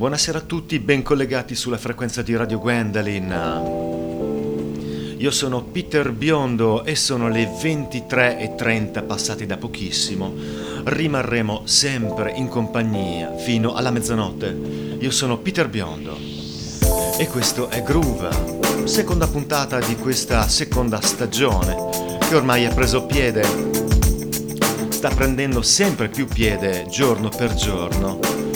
Buonasera a tutti, ben collegati sulla frequenza di Radio Gwendolyn. Io sono Peter Biondo e sono le 23.30 passate da pochissimo. Rimarremo sempre in compagnia fino alla mezzanotte. Io sono Peter Biondo e questo è Groove, seconda puntata di questa seconda stagione che ormai ha preso piede. Sta prendendo sempre più piede giorno per giorno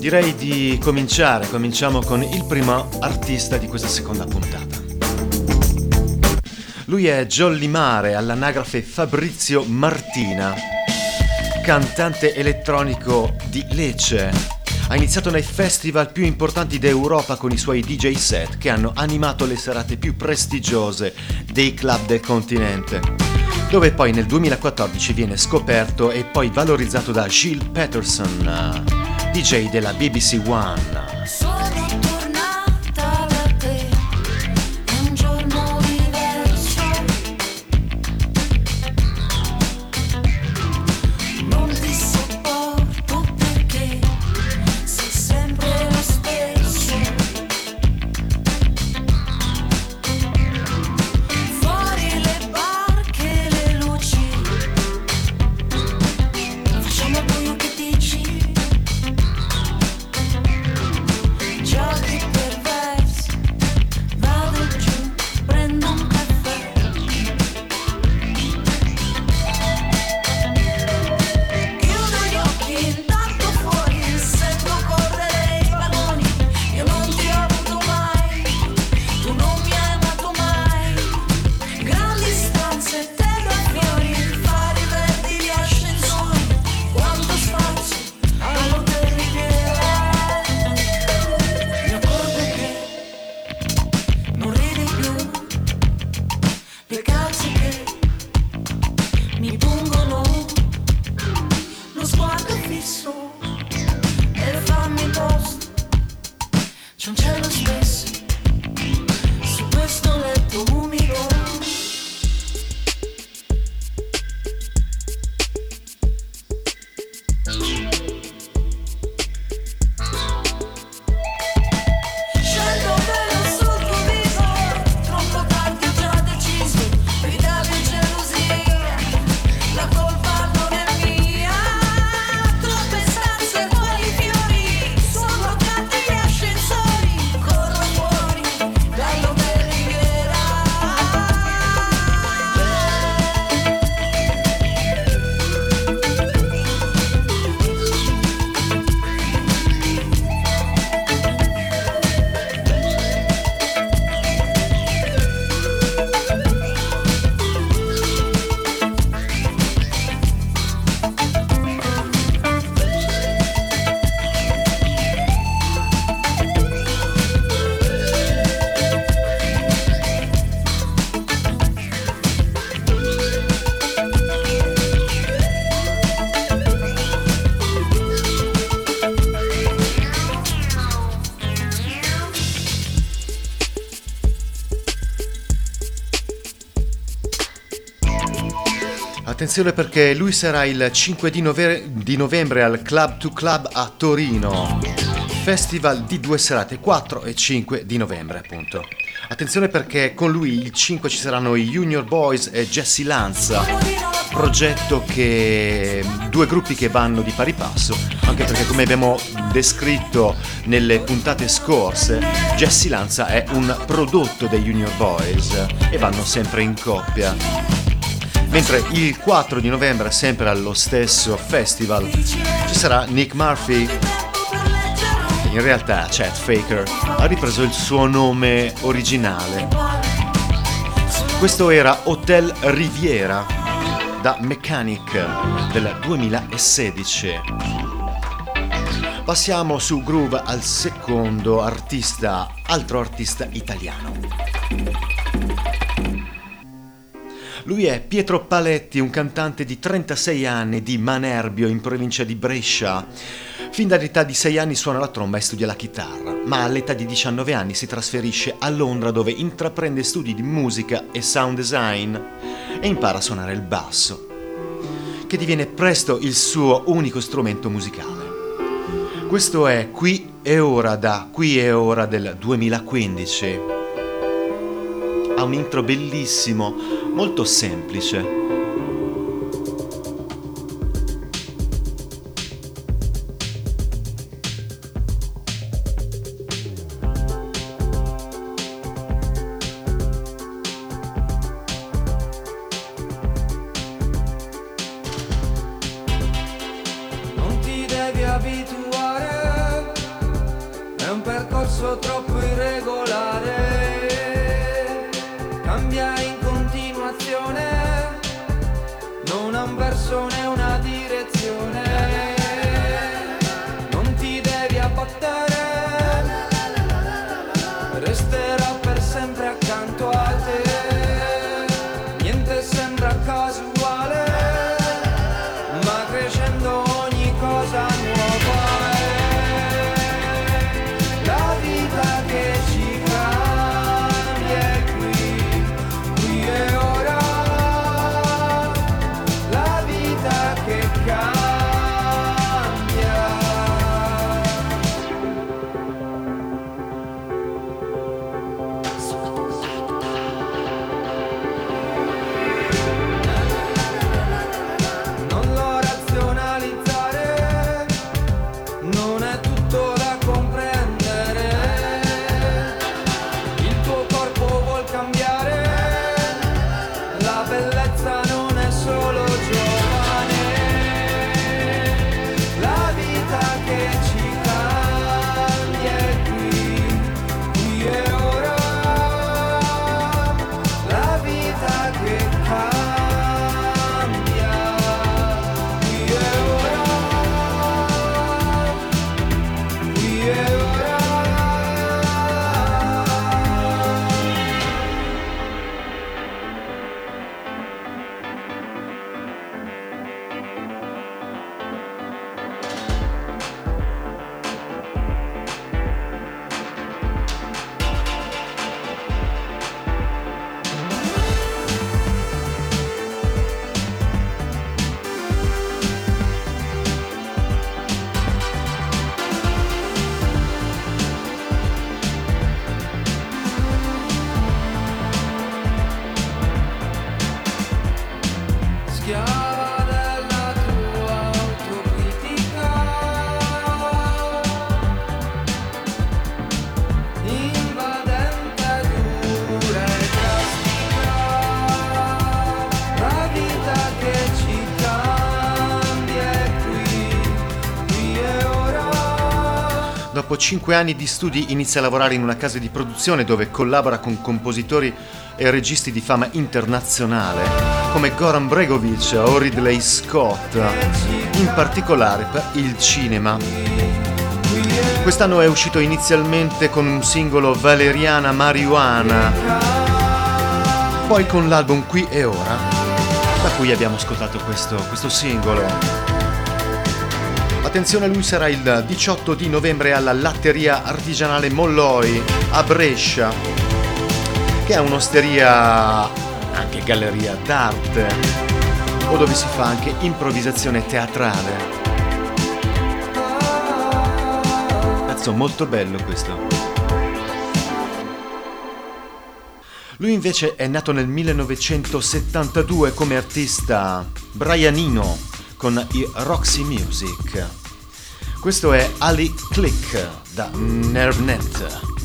Direi di cominciare, cominciamo con il primo artista di questa seconda puntata. Lui è Jolly Mare, all'anagrafe Fabrizio Martina, cantante elettronico di Lecce. Ha iniziato nei festival più importanti d'Europa con i suoi DJ set che hanno animato le serate più prestigiose dei club del continente dove poi nel 2014 viene scoperto e poi valorizzato da Gilles Patterson, DJ della BBC One. Attenzione perché lui sarà il 5 di, nove- di novembre al Club to Club a Torino. Festival di due serate, 4 e 5 di novembre appunto. Attenzione perché con lui il 5 ci saranno i Junior Boys e Jesse Lanza, progetto che due gruppi che vanno di pari passo, anche perché come abbiamo descritto nelle puntate scorse, Jesse Lanza è un prodotto dei Junior Boys e vanno sempre in coppia. Mentre il 4 di novembre, sempre allo stesso festival, ci sarà Nick Murphy. In realtà Chet Faker ha ripreso il suo nome originale. Questo era Hotel Riviera da Mechanic del 2016. Passiamo su Groove al secondo artista, altro artista italiano. Lui è Pietro Paletti, un cantante di 36 anni di Manerbio in provincia di Brescia. Fin dall'età di 6 anni suona la tromba e studia la chitarra, ma all'età di 19 anni si trasferisce a Londra dove intraprende studi di musica e sound design e impara a suonare il basso. che diviene presto il suo unico strumento musicale. Questo è Qui e Ora da Qui e Ora del 2015. Ha un intro bellissimo, molto semplice dopo cinque anni di studi inizia a lavorare in una casa di produzione dove collabora con compositori e registi di fama internazionale come Goran Bregovic o Ridley Scott, in particolare per il cinema. Quest'anno è uscito inizialmente con un singolo Valeriana Marijuana, poi con l'album Qui e Ora, da cui abbiamo ascoltato questo, questo singolo. Attenzione, lui sarà il 18 di novembre alla latteria artigianale Molloi a Brescia, che è un'osteria, anche galleria d'arte, o dove si fa anche improvvisazione teatrale. Pezzo molto bello questo. Lui invece è nato nel 1972 come artista brianino con i Roxy Music. Questo è Ali Click da Nervnet.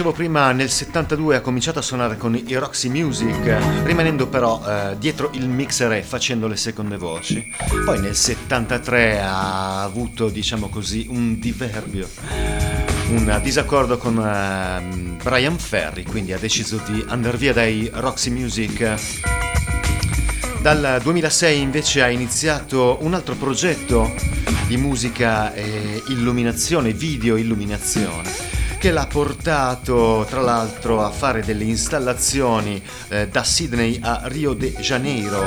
Dicevo prima, nel 72 ha cominciato a suonare con i Roxy Music, rimanendo però eh, dietro il mixer e facendo le seconde voci. Poi nel 73 ha avuto, diciamo così, un diverbio, un disaccordo con eh, Brian Ferry, quindi ha deciso di andare via dai Roxy Music. Dal 2006 invece ha iniziato un altro progetto di musica e illuminazione, video illuminazione che l'ha portato tra l'altro a fare delle installazioni eh, da Sydney a Rio de Janeiro.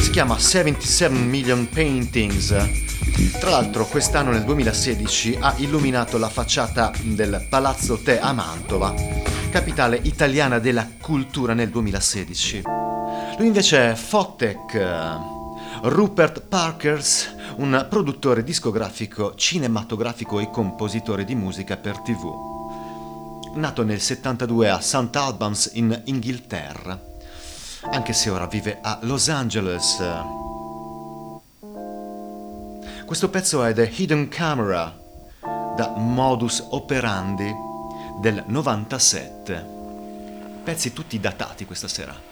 Si chiama 77 Million Paintings. Tra l'altro quest'anno nel 2016 ha illuminato la facciata del Palazzo Te a Mantova, capitale italiana della cultura nel 2016. Lui invece è Fotec. Rupert Parkers, un produttore discografico, cinematografico e compositore di musica per tv nato nel 72 a St. Albans in Inghilterra, anche se ora vive a Los Angeles. Questo pezzo è The Hidden Camera da Modus Operandi del 97. Pezzi tutti datati questa sera.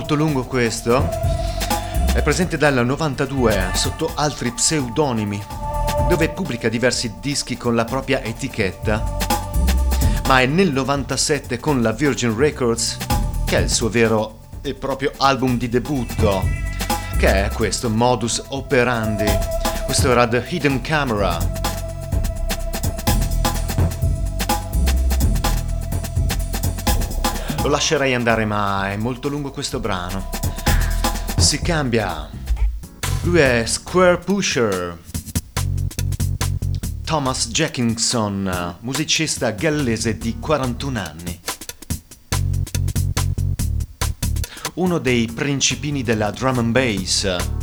Molto lungo questo. È presente dal 92 sotto altri pseudonimi, dove pubblica diversi dischi con la propria etichetta. Ma è nel 97 con la Virgin Records che è il suo vero e proprio album di debutto, che è questo Modus Operandi. Questo era The Hidden Camera. Lo lascerei andare ma è molto lungo questo brano. Si cambia. Lui è Square Pusher. Thomas Jackinson, musicista gallese di 41 anni. Uno dei principini della drum and bass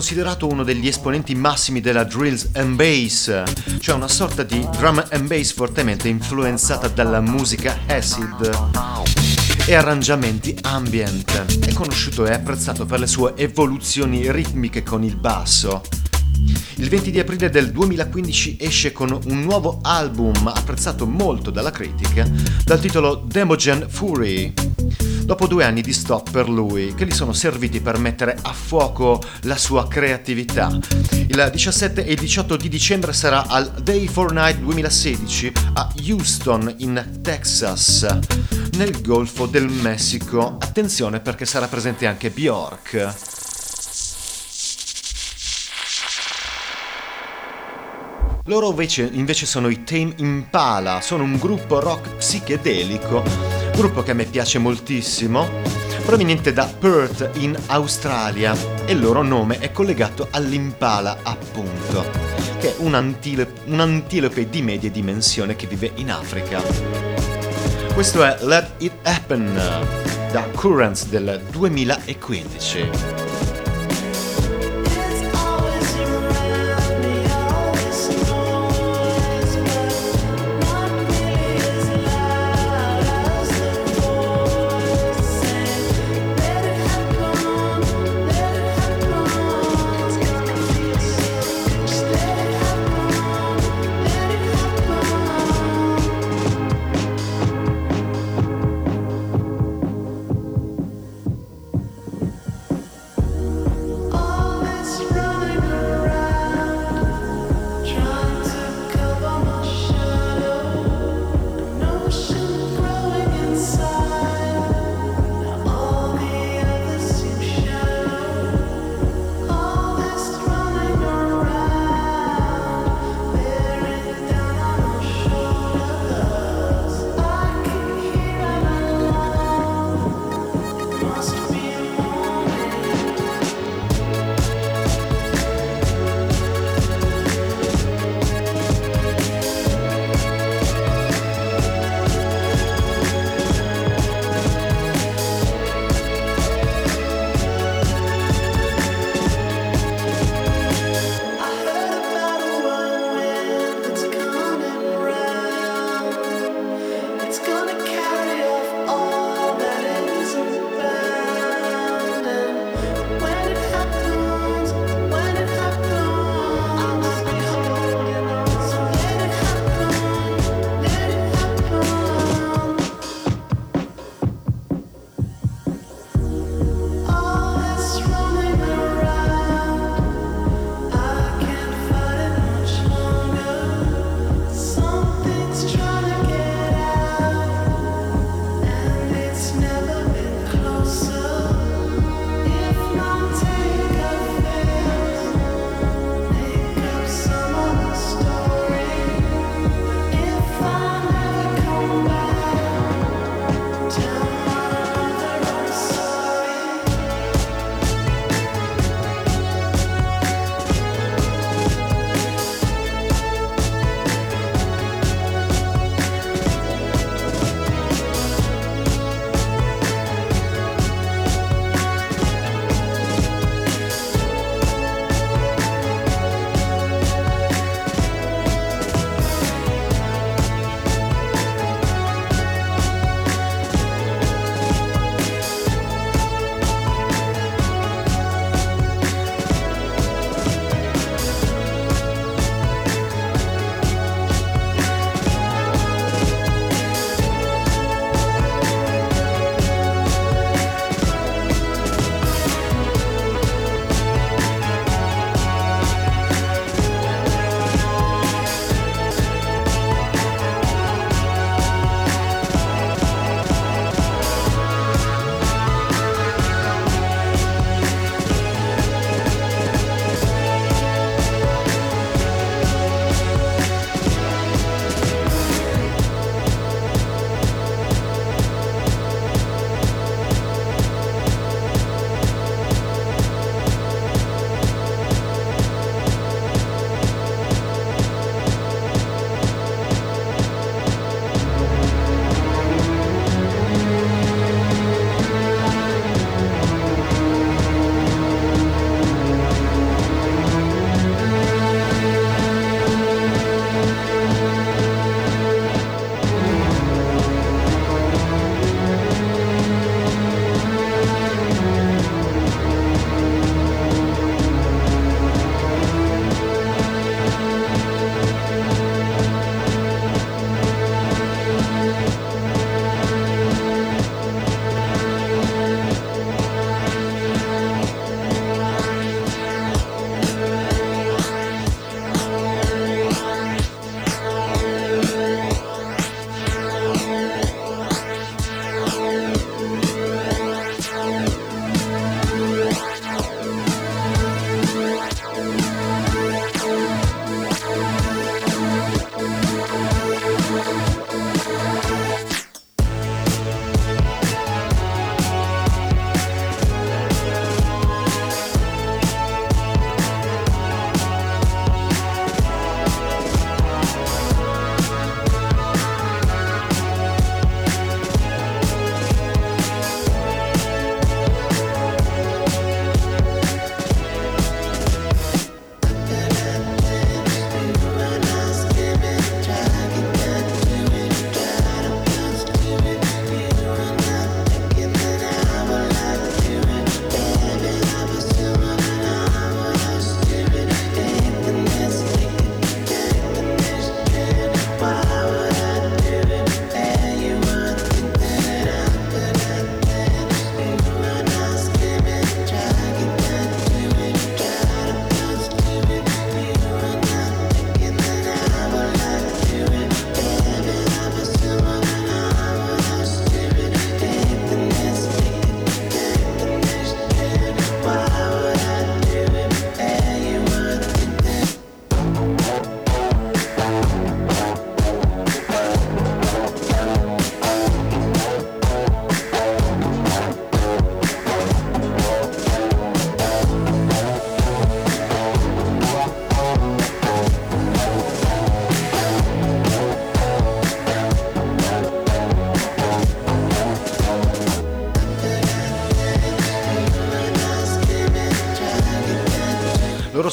considerato uno degli esponenti massimi della drills and bass, cioè una sorta di drum and bass fortemente influenzata dalla musica acid e arrangiamenti ambient. È conosciuto e apprezzato per le sue evoluzioni ritmiche con il basso. Il 20 di aprile del 2015 esce con un nuovo album apprezzato molto dalla critica dal titolo Demogen Fury dopo due anni di stop per lui, che gli sono serviti per mettere a fuoco la sua creatività. Il 17 e il 18 di dicembre sarà al Day for Night 2016 a Houston, in Texas, nel Golfo del Messico. Attenzione perché sarà presente anche Bjork. Loro invece, invece, sono i Tame Impala, sono un gruppo rock psichedelico gruppo che a me piace moltissimo, proveniente da Perth in Australia e il loro nome è collegato all'impala appunto, che è un, antile- un antilope di medie dimensioni che vive in Africa. Questo è Let It Happen da Currents del 2015.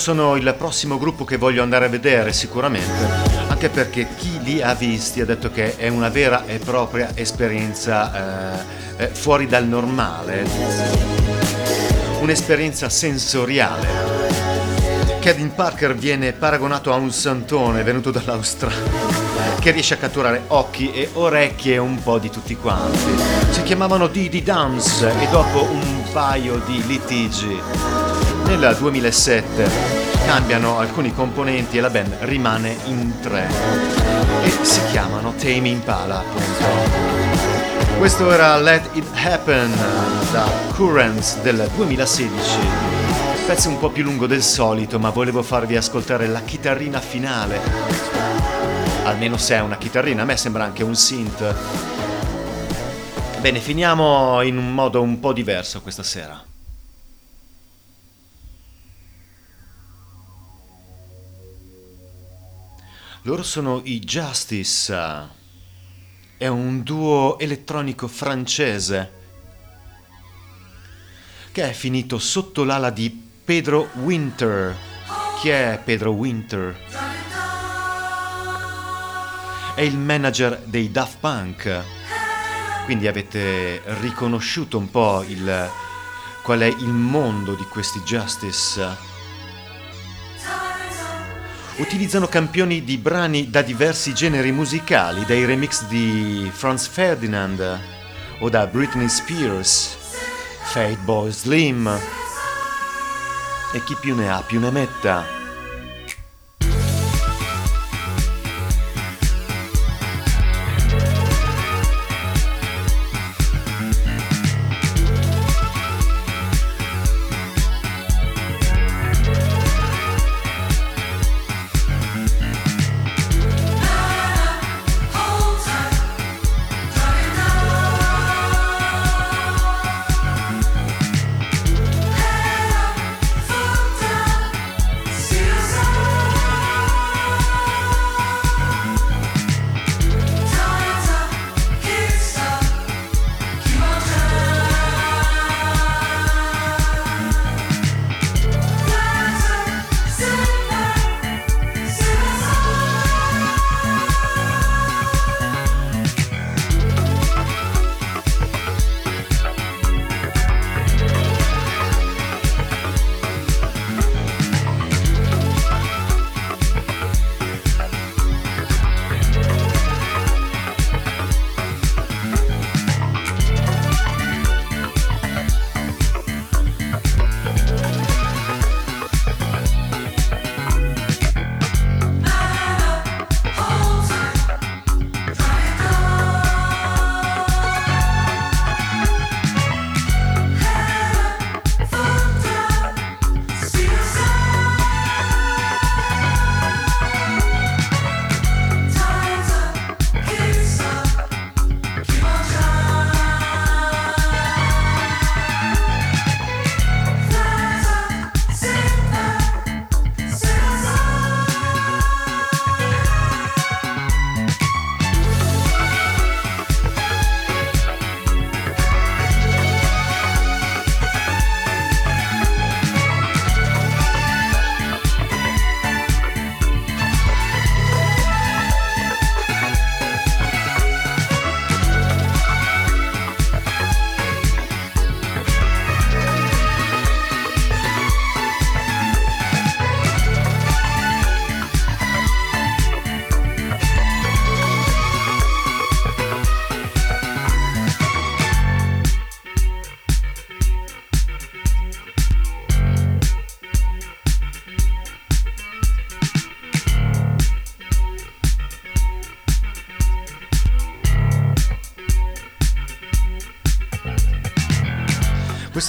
Sono il prossimo gruppo che voglio andare a vedere sicuramente, anche perché chi li ha visti ha detto che è una vera e propria esperienza eh, eh, fuori dal normale, un'esperienza sensoriale. Kevin Parker viene paragonato a un santone venuto dall'Australia che riesce a catturare occhi e orecchie un po' di tutti quanti. Si chiamavano Didi Dance e dopo un paio di litigi nel 2007 cambiano alcuni componenti e la band rimane in tre e si chiamano Tame Impala appunto. Questo era Let It Happen da Currents del 2016 pezzo un po' più lungo del solito, ma volevo farvi ascoltare la chitarrina finale. Almeno se è una chitarrina, a me sembra anche un synth. Bene, finiamo in un modo un po' diverso questa sera. Loro sono i Justice. È un duo elettronico francese che è finito sotto l'ala di Pedro Winter. Chi è Pedro Winter? È il manager dei Daft Punk. Quindi avete riconosciuto un po' il, qual è il mondo di questi Justice utilizzano campioni di brani da diversi generi musicali, dai remix di Franz Ferdinand o da Britney Spears, Fateboy Slim e chi più ne ha più ne metta.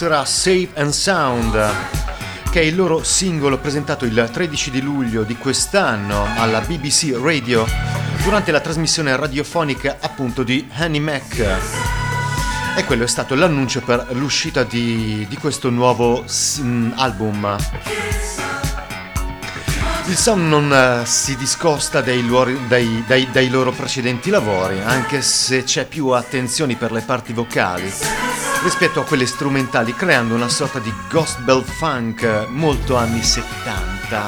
Era Safe and Sound, che è il loro singolo presentato il 13 di luglio di quest'anno alla BBC Radio durante la trasmissione radiofonica appunto di Annie Mac. E quello è stato l'annuncio per l'uscita di, di questo nuovo um, album. Il sound non uh, si discosta dai, dai, dai, dai loro precedenti lavori, anche se c'è più attenzione per le parti vocali rispetto a quelle strumentali, creando una sorta di gospel funk molto anni 70.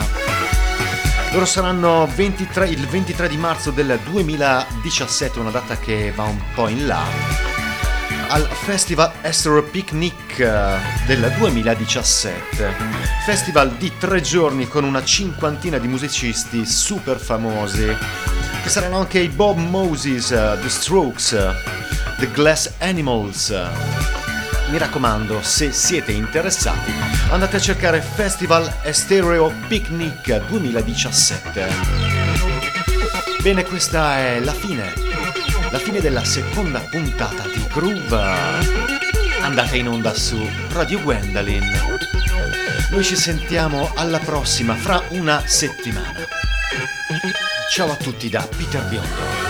Loro saranno 23, il 23 di marzo del 2017, una data che va un po' in là, al Festival Estero Picnic eh, del 2017. Festival di tre giorni con una cinquantina di musicisti super famosi, che saranno anche i Bob Moses, eh, The Strokes, eh, The Glass Animals. Mi raccomando, se siete interessati, andate a cercare Festival Estereo Picnic 2017. Bene, questa è la fine, la fine della seconda puntata di Groove. Andate in onda su Radio Gwendolyn. Noi ci sentiamo alla prossima, fra una settimana. Ciao a tutti da Peter Biondo.